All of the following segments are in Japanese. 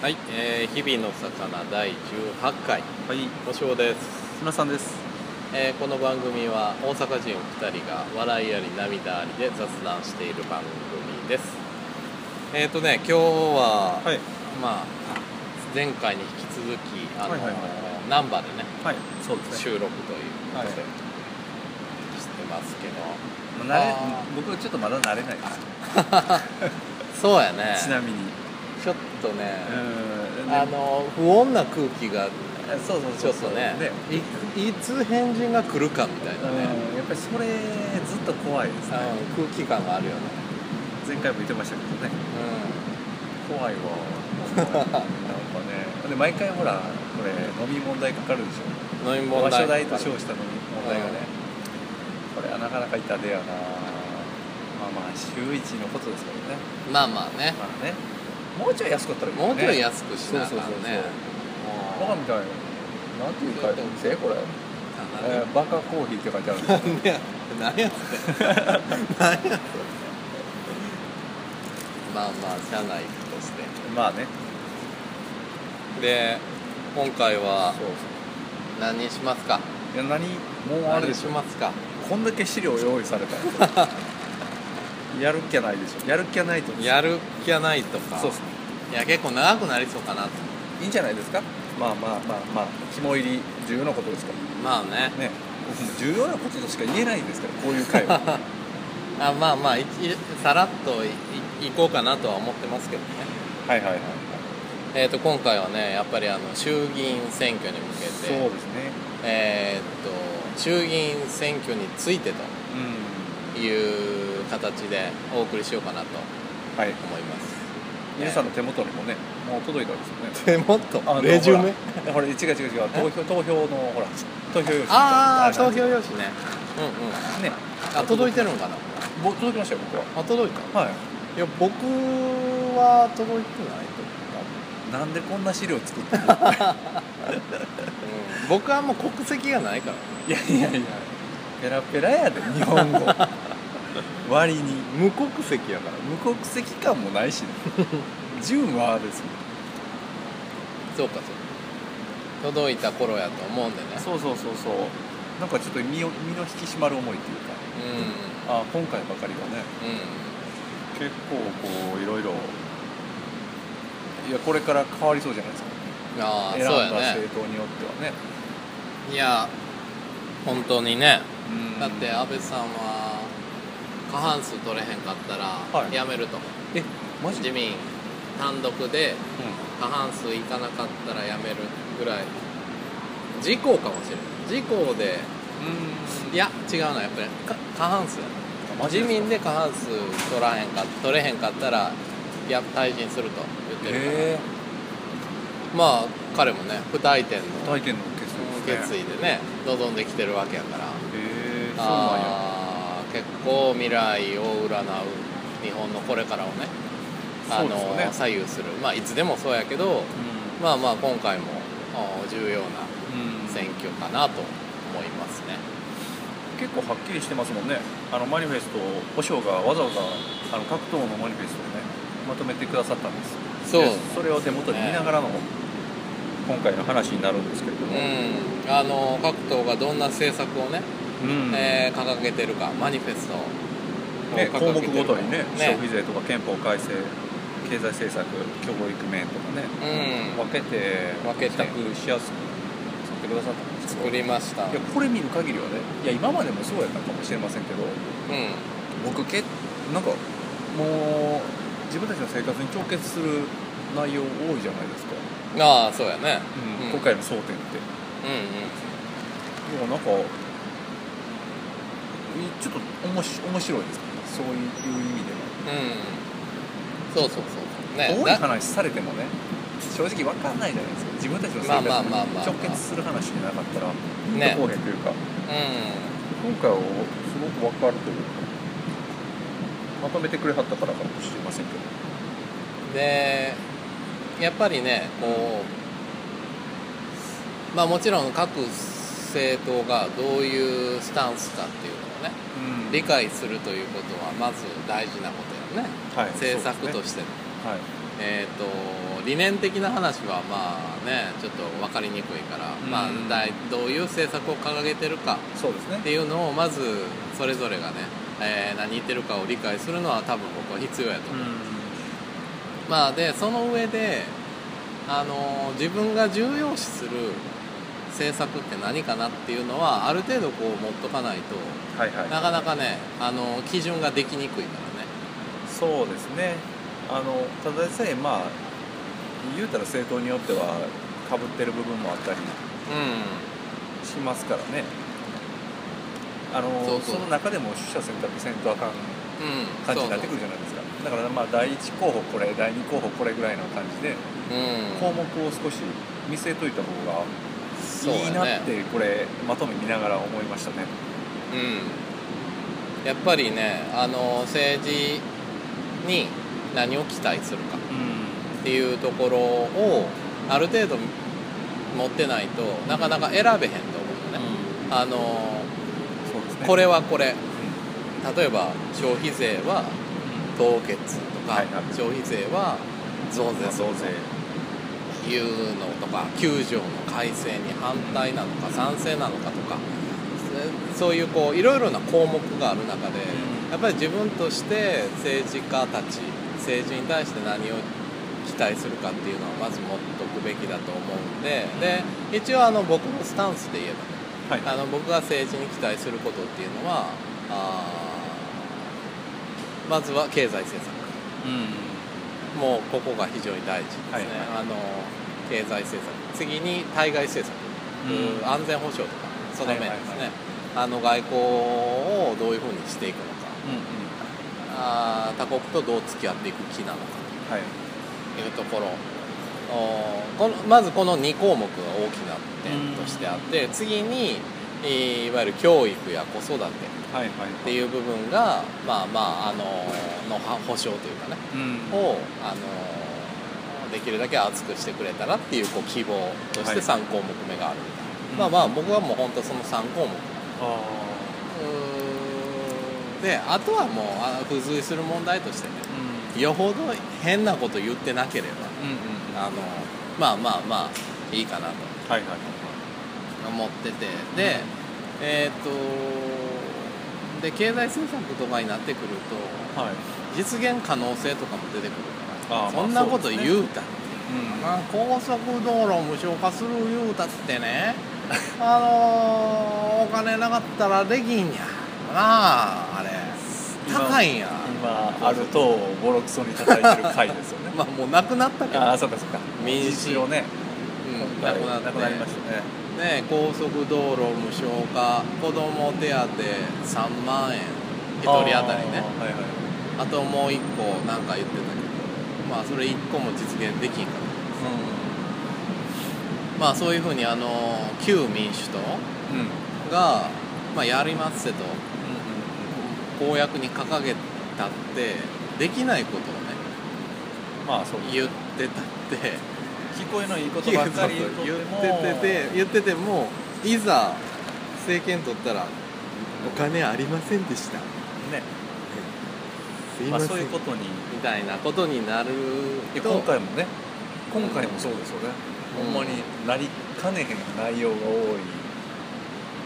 はい、えー、日々の魚第18回。はい、おしょうです、皆さんです。えーこの番組は大阪人2人が笑いあり涙ありで雑談している番組です。えっ、ー、とね今日は、はい、まあ前回に引き続きあの、はいはいはい。ナンバーでねはい、そうですね。収録ということで、はい。してますけど。僕ちょっとまだ慣れないです。そうやね。ちなみに。ちょっとね、うんあの不穏な空気がそうそうち。ょっとねね、いいつ返事が来るかみたいなね、うんやっぱりそれずっと怖いですね。うん空気感があるよね前回も言ってましたけどね。う怖いわ。なんかね。で毎回ほらこれ飲み問題かかるでしょ。ん飲み物場所代と称した飲み問題がね。これはなかなか痛手やな。まあまあ週一のことですからね。まあまあねまあね。もうちょい安かったらいいよねもうちょい安くしなあかんねバカみたいな。なんていうか店これ。えーバカコーヒーって書いてあるんですよ。何やそれ何やそれまあまあ社内としてまあね。で今回は何にしますか？いや何？もうあれでしょ。しますか？こんだけ資料用意されたら。やる気はないでしょ。やる気はないと。やる気はないとかそうですね。いや結構長くなりそうかなといいんじゃないですか？まあまあまあまあ肝入り重要なことですから。まあねね。重要なこととしか言えないんですから。こういう会話。あまあまあいさらっといいいこうかなとは思ってますけどねはいはいはい。えー、と今回はねやっぱりあの衆議院選挙に向けそうてですね。えー、と衆議院選挙についてうという形でお送りしようかなと。思います。皆さんの手元にもね、もう届いたんですよね。手元？レジュメ？ほらほら違う違う違う。投票投票のほら投票用紙。ああ投投票用紙ね。うんうん。ね。あ届いてるのかな？僕届きましたよ僕は。あ届いた？はい。いや僕は届いてないと思なんでこんな資料作ってるう、うん、僕はもう国籍がないから。いやいやいや。ペラペラやで日本語 割に無国籍やから無国籍感もないしね。純はですよそうかそうか。届いた頃やと思うんでね。そうそうそうそう。なんかちょっと身を身の引き締まる思いっていうか。うあ今回ばかりはね。んうん。結構こういろいろいやこれから変わりそうじゃないですか。選んだ政党によってはね。いや本当にね。うん。だって安倍さんは過半数取れへんかったらはい。辞めると、えマジ？自民単独でう過半数いかなかったら辞めるぐらい。自公かもしれない自公でん。いや違うなやっぱり。か過半数やな。自民で過半数取らへんか取れへんかったらいや退陣すると言ってるから、へえまあ彼もね不退転の大転の決決意ですね。意でね望んできてるわけやから結構未来を占う日本のこれからをねあのね左右する。まあいつでもそうやけどまあまあ今回も重要なうん。選挙かなと思いますね。結構はっきりしてますもんね。あのマニフェストを和尚がわざわざあの各党のマニフェストをねまとめてくださったんです。そう。でそれを手元に見ながらの今回の話になるんですけれども、うん。あの各党がどんな政策をね、うん。えー掲げてるかマニフェストをね、項目掲げてるか。ごとにね消費税とか憲法改正経済政策教育面とかねうん。分けて分けてしやすく作ってくださったんですけど。作りました。いやこれ見る限りはねいや今までもそうやったかもしれませんけどうん。僕けなんかもう自分たちの生活に直結する内容多いじゃないですか、ああそうやね。うん。今回の争点って。うんいやなんかいちょっとおもし面白いですねそういう意味でうん。うんそうそうそう。ね。も多いだ話されてもね正直わかんないじゃないですか。自分たちの生活に直結する話じゃなかったらね不公平というか。う今回はすごくわかるというかまとめてくれはったからかもしれませんけど。んでやっぱりねこうまあもちろん各政党がどういうスタンスかっていうのをね。うん。理解するということはまず大事なことよね、はい政策としての。はい。えー、と理念的な話はまあねちょっと分かりにくいから、うん。まあ、だいどういう政策を掲げてるかそうですね。っていうのをまずそれぞれがね、えー何言ってるかを理解するのは多分僕は必要やと思う、まあでその上であの自分が重要視する政策って何かなっていうのはある程度こう持っとかないとはいはい。なかなかねあの基準ができにくいからね。そうですね。あのただでさえまあ言うたら政党によってはかぶってる部分もあったりうしますからね。あのその中でも取捨選択せんとあかんん、うん、感じになってくるじゃないですか。だからまあ第一候補これ第二候補これぐらいの感じでそうそう項目を少し見据えといた方がそういいなってこれまとめ見ながら思いましたね。うん。やっぱりねあの政治に何を期待するか。うん。っていうところをある程度持ってないとなかなか選べへんと思うのね、あのそうですね。これはこれ。う例えば消費税は凍結とか、はいはい。消費税は増税というのとか9条の改正に反対なのか賛成なのかとかそそういうこういろいろな項目がある中でうん。やっぱり自分として政治家たち政治に対して何を期待するかっていうのはまず持っとくべきだと思うんでで一応あの僕のスタンスで言えばねはい。あの僕が政治に期待することっていうのはまずは経済政策。うん。もうここが非常に大事ですね、はい。あの経済政策次に対外政策、うん。安全保障とかその面ですね、はいはいはい。あの外交をどういうふうにしていくのか。うんうん。あー他国とどう付き合っていく気なのか。はい。というところ。おこのまずこの2項目が大きな点としてあって次にえーいわゆる教育や子育てはいはいっていう部分がまあまああののは保障というかね。うん。をあのできるだけ厚くしてくれたらっていうこう希望としてはい3項目目がある、うん。まあまあ僕はもう本当その3項目。であとはもうあ付随する問題としてねーうん。よほど変なこと言ってなければうんうんあのまあまあまあいいかなと。はいはい思ってて。でえーっとで経済政策とかになってくるとはい。実現可能性とかも出てくるそんなこと言うたってうん。まあ、高速道路無償化する言うたってね あのーお金なかったらできんやなああれ。今高いんや。今ある党をボロクソに叩いてる回ですよね。まあもうなくなったけどああそうかそうか。民主実をね。うん、なくなってなくなりましたね。ね高速道路無償化子供手当3万円1人当たりね。あーはいはい。あともう1個なんか言ってたけどまあそれ1個も実現できんかったまあそういうふうにあの旧民主党うん。うんが、まあ、やりますせとうん公約に掲げたってできないことをねまあそう言ってたって。聞こえのいいことばっかり言ってて言っててもいざ政権取ったらお金ありませんでした。ねすいません、まあそういうことにみたいなことになる今回もね今回もそうですよね、うん。ほんまになりかねへん内容が多い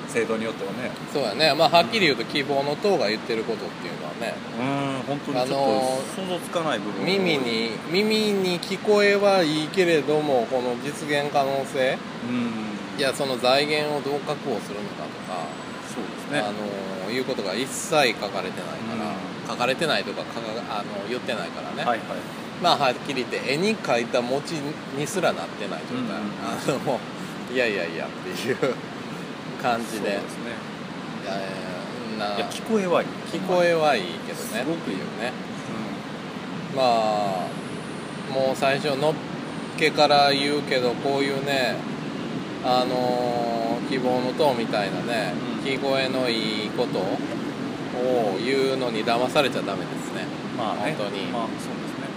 制度によってはね。そうやね。まあはっきり言うと希望の党が言ってることっていうのはね。うん本当にちょっあのと想像つかない部分耳に耳に聞こえはいいけれどもこの実現可能性。うん。いやその財源をどう確保するのかとか、そうですね。あのいうことが一切書かれてないから、うん書かれてないとか書かあの言ってないからね、はいはい。まあはっきり言って絵に描いた餅にすらなってない状態、うんうんあのもういやいやいやっていう感じで。そうですね。いやいやないや聞こえはいい。聞こえはいいけどねすごくいいっていうね。まあもう最初のっけから言うけどこういうねあのー希望の党みたいなね、うん。聞こえのいいことを言うのに騙されちゃダメですね。うんまあね。本当に。まあそうですね。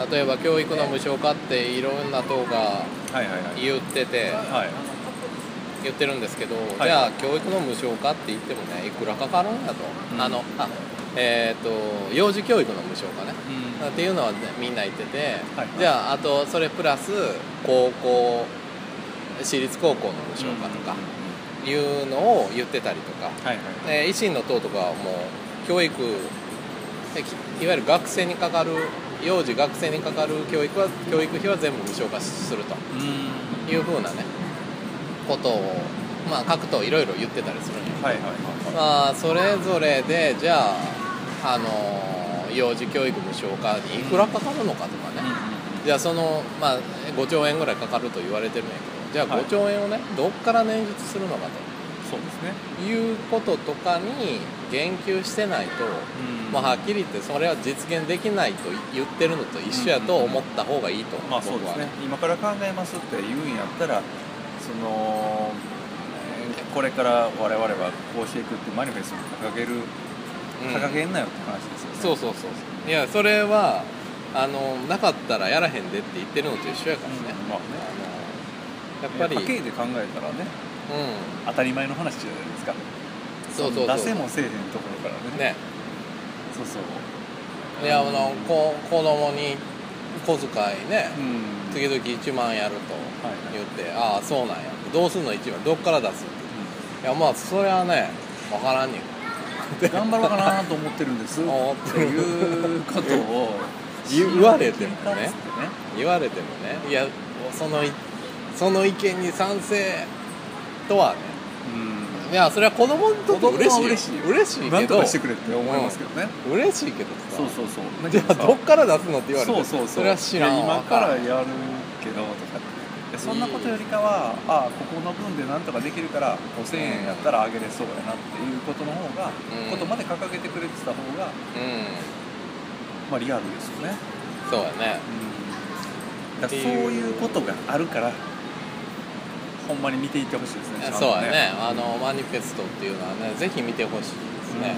うん。例えば教育の無償化っていろんな党が言っててはい。言ってるんですけど、い。じゃあ教育の無償化って言ってもねいくらかかるんだと、うん。あのあえー、と幼児教育の無償化ね。うん。っていうのはみんな言ってて、はいじゃああとそれプラス高校私立高校の無償化とかいうのを言ってたりとか、はいはい。で維新の党とかはもう教育いわゆる学生にかかる幼児学生にかかる教育は教育費は全部無償化すると。うん。いうふうなねことをまあ各党いろいろ言ってたりするんやけど、はいはいはい。まあそれぞれでじゃああの幼児教育無償化にいくらかかるのかとかね、じゃあその、まあ、5兆円ぐらいかかると言われてるんやけどじゃあはい。5兆円をね、どっから捻出するのかそうですね。ということとかに言及してないと、まあ、はっきり言ってそれは実現できないと言ってるのと一緒やと思った方がいいと思う、まあそうですね。今から考えますって言うんやったらそのえーこれから我々はこうしていくってマニフェストに掲げる掲げんなよって話ですよね、そうそうそうそう。いやそれはあのなかったらやらへんでって言ってるのと一緒やからね、うん。まあね。あのやっぱり、家計で考えたらねう当たり前の話じゃないですか。んそうそう。そう出せもせえへんところからね。ね。そうそう。いやあのこ子供に小遣いねうん。時々1万やると言って、ああそうなんや。どうすんの1万？どっから出すって。いやまあそれはね分からんねん 頑張ろうかなと思ってるんです。思っってていうことを。言われてもね。言われてもね。いやそのいその意見に賛成とはね。うん。いやそれは子供にとって嬉しい。嬉しい嬉しいけど。なんとかしてくれって思いますけどね、嬉しいけどさ。そうそうそう。じゃあどっから出すのって言われてそうそうそう。れは知らん今わからやるけどとかって。でそんなことよりかはああここの分でなんとかできるから5000円やったらあげれそうやなっていうことの方が、うん。ことまで掲げてくれてた方が、うん。まあ、リアルですよね、そうやね。だからそういうことがあるからほんまに見ていってほしいですねそうやね。あのマニフェストっていうのはねぜひ見てほしいですね、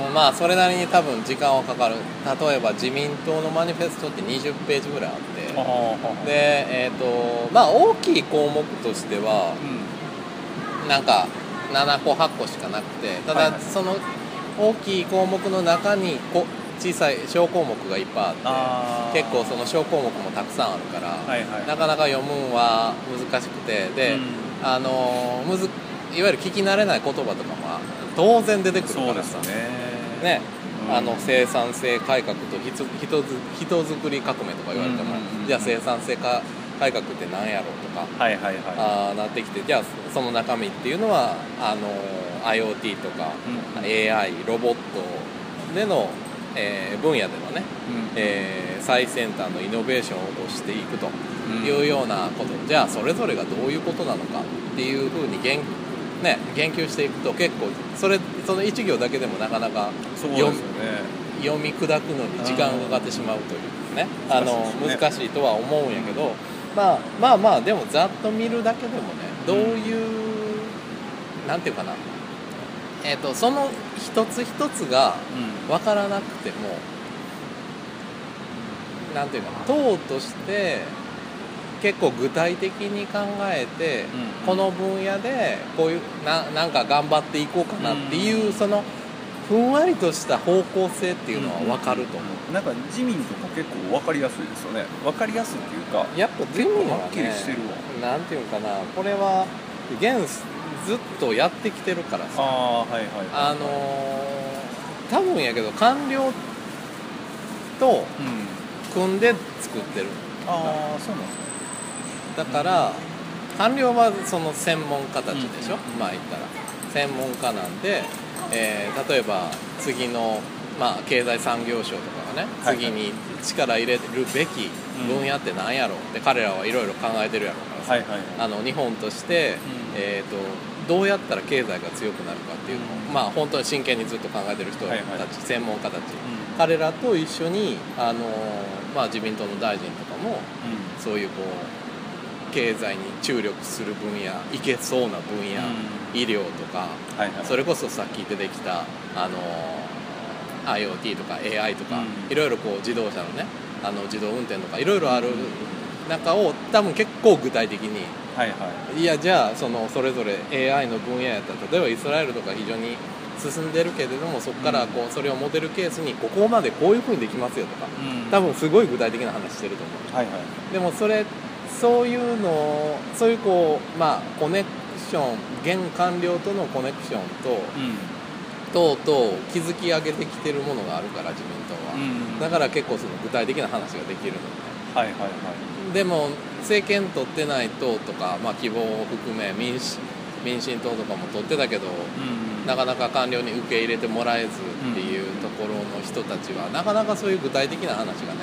うん。うんまあそれなりに多分時間はかかる。例えば自民党のマニフェストって20ページぐらいあって。でえっ、とまあ大きい項目としてはうん。なんか7個8個しかなくて。ただはいはい。その大きい項目の中にこ小さい小項目がいっぱいあって結構その小項目もたくさんあるから、はいはい。なかなか読むんは難しくてで、うん。あのむずいわゆる聞き慣れない言葉とかも当然出てくるからさ。そうですよね。ね。うん。あの生産性改革と人人づ人づくり革命とか言われても、うんじゃあ生産性か改革って何やろうとか、はいはいはい。あーなってきてじゃあその中身っていうのはあの IoT とか、うん AI ロボットでの、えー分野でのね、うん。えー最先端のイノベーションを起こしていくとうん。いうようなこと、じゃあそれぞれがどういうことなのかっていうふうに言,、ね、言及していくと結構それその一行だけでもなかなかそうですよね。読み砕くのに時間がかかってしまうというね。あの難しいですね。難しいとは思うんやけど、まあ、まあまあでもざっと見るだけでもねどういう、なんていうかな、えー、とその一つ一つがうん。分からなくてもなんていうかな党として結構具体的に考えて、うん。この分野でこういうななんか頑張っていこうかなっていう、うん。そのふんわりとした方向性っていうのは分かると思う、なんか自民とか結構分かりやすいですよね。分かりやすいっていうかやっぱ自民ははっきりねしてるわ。なんていうかなこれは現ずっとやってきてるからさ。ああはいはいあのー多分やけど官僚とうん。組んで作ってるああそうなんですねだから官僚はその専門家たちでしょ、うんまあ言ったら。専門家なんで、えー例えば次の、まあ、経済産業省とかがねはいはい。次に力入れるべき分野って何やろうって彼らはいろいろ考えてるやろうからさ、はいはい。あの日本として、うん。えー、とどうやったら経済が強くなるかっていうのを、うん。まあ本当に真剣にずっと考えてる人たち、はいはい。専門家たち。う彼らと一緒にあの、まあ、自民党の大臣とかもん。そういうこう経済に注力する分野いけそうな分野、うん。医療とかはいはい。それこそさっき出てきたあの IoT とか AI とか、うん。いろいろこう自動車のねあの自動運転とかいろいろある中を多分結構具体的にはいはい。いやじゃあそのそれぞれ AI の分野やったら例えばイスラエルとか非常に進んでるけれどもそこからこうそれをモデルケースにここまでこういうふうにできますよとかうん。多分すごい具体的な話してると思う。はいはい。でもそれそういうのをそういうこうまあコネクション現官僚とのコネクションとうん。等々築き上げてきてるものがあるから自民党は、うん。だから結構その具体的な話ができるのね。はいはいはい。でも政権取ってない党とか、まあ、希望を含め民主民進党とかも取ってたけどうん。なかなか官僚に受け入れてもらえずっていうところの人たちはなかなかそういう具体的な話がね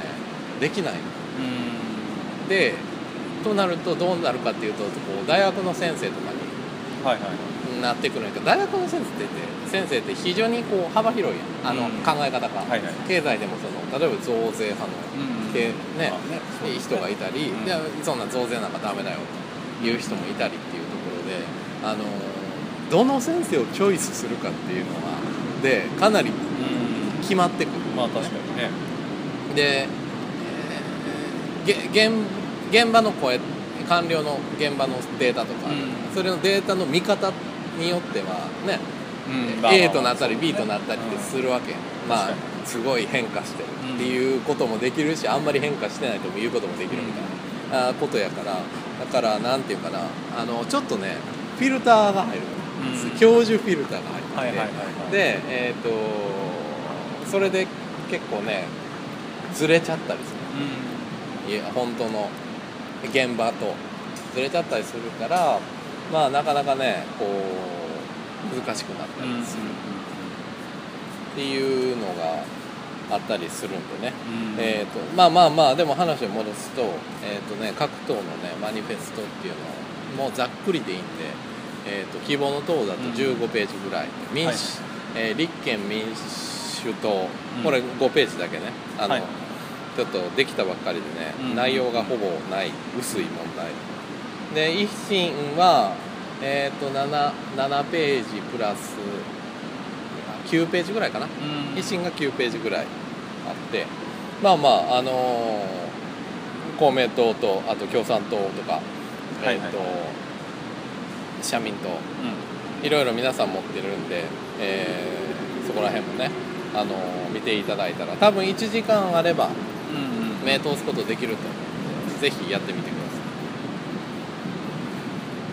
できないの。うん。でとなるとどうなるかっていうとこう大学の先生とかにはいはい。なってくるんやけど大学の先生って先生って非常にこう幅広いあの、うん。考え方が、はいはい。経済でもその例えば増税派のうんけねまあねそうです人がいたり、うん。でそんな増税なんかダメだよという人もいたりっていうところであのどの先生をチョイスするかっていうのはでかなりうん。決まってくる、まあ確かにね。で、えーげ現現場の声官僚の現場のデータとか、うん。それのデータの見方によってはね、うん。A となったりまあまあ B となったりってするわけ、まあ確かすごい変化してるっていうこともできるしあんまり変化してないとも言うこともできるみたいなあことやからだからなんていうかなあのちょっとねフィルターが入る、うん。教授フィルターが入ってて、でえっ、とそれで結構ねずれちゃったりする。いや本当の現場と。ずれちゃったりするからまあなかなかねこう難しくなったうんうんりするっていうのがあったりするんでね、うん。えー、とまあまあまあでも話を戻すと,、えーとね、各党の、ね、マニフェストっていうのもうざっくりでいいんで、えー、と希望の党だと15ページぐらい、民主はい。えー立憲民主党。うん。これ5ページだけね。あの、はい。ちょっとできたばっかりでね、うん。内容がほぼない薄い問題。で維新は、えー、と 7, 7ページプラス9ページぐらいかな。うん。維新が9ページぐらいあって。まあまああのー公明党とあと共産党とか、はいはい。えー、と社民党。うん。いろいろ皆さん持ってるんで、えーそこら辺もね、あのー見ていただいたら多分1時間あればうんうん。目通すことできると。思うぜひやってみてください。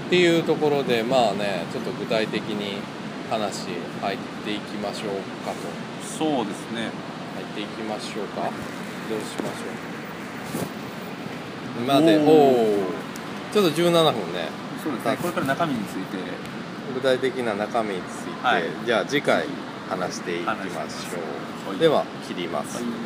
っていうところでまあねちょっと具体的に話入っていきましょうかと。そうですね。入っていきましょうか。どうしましょう。今でおおちょっと17分ね。そうですね。これから中身について。具体的な中身について、はい。じゃあ次回話していきましょう、はい。では切ります、はい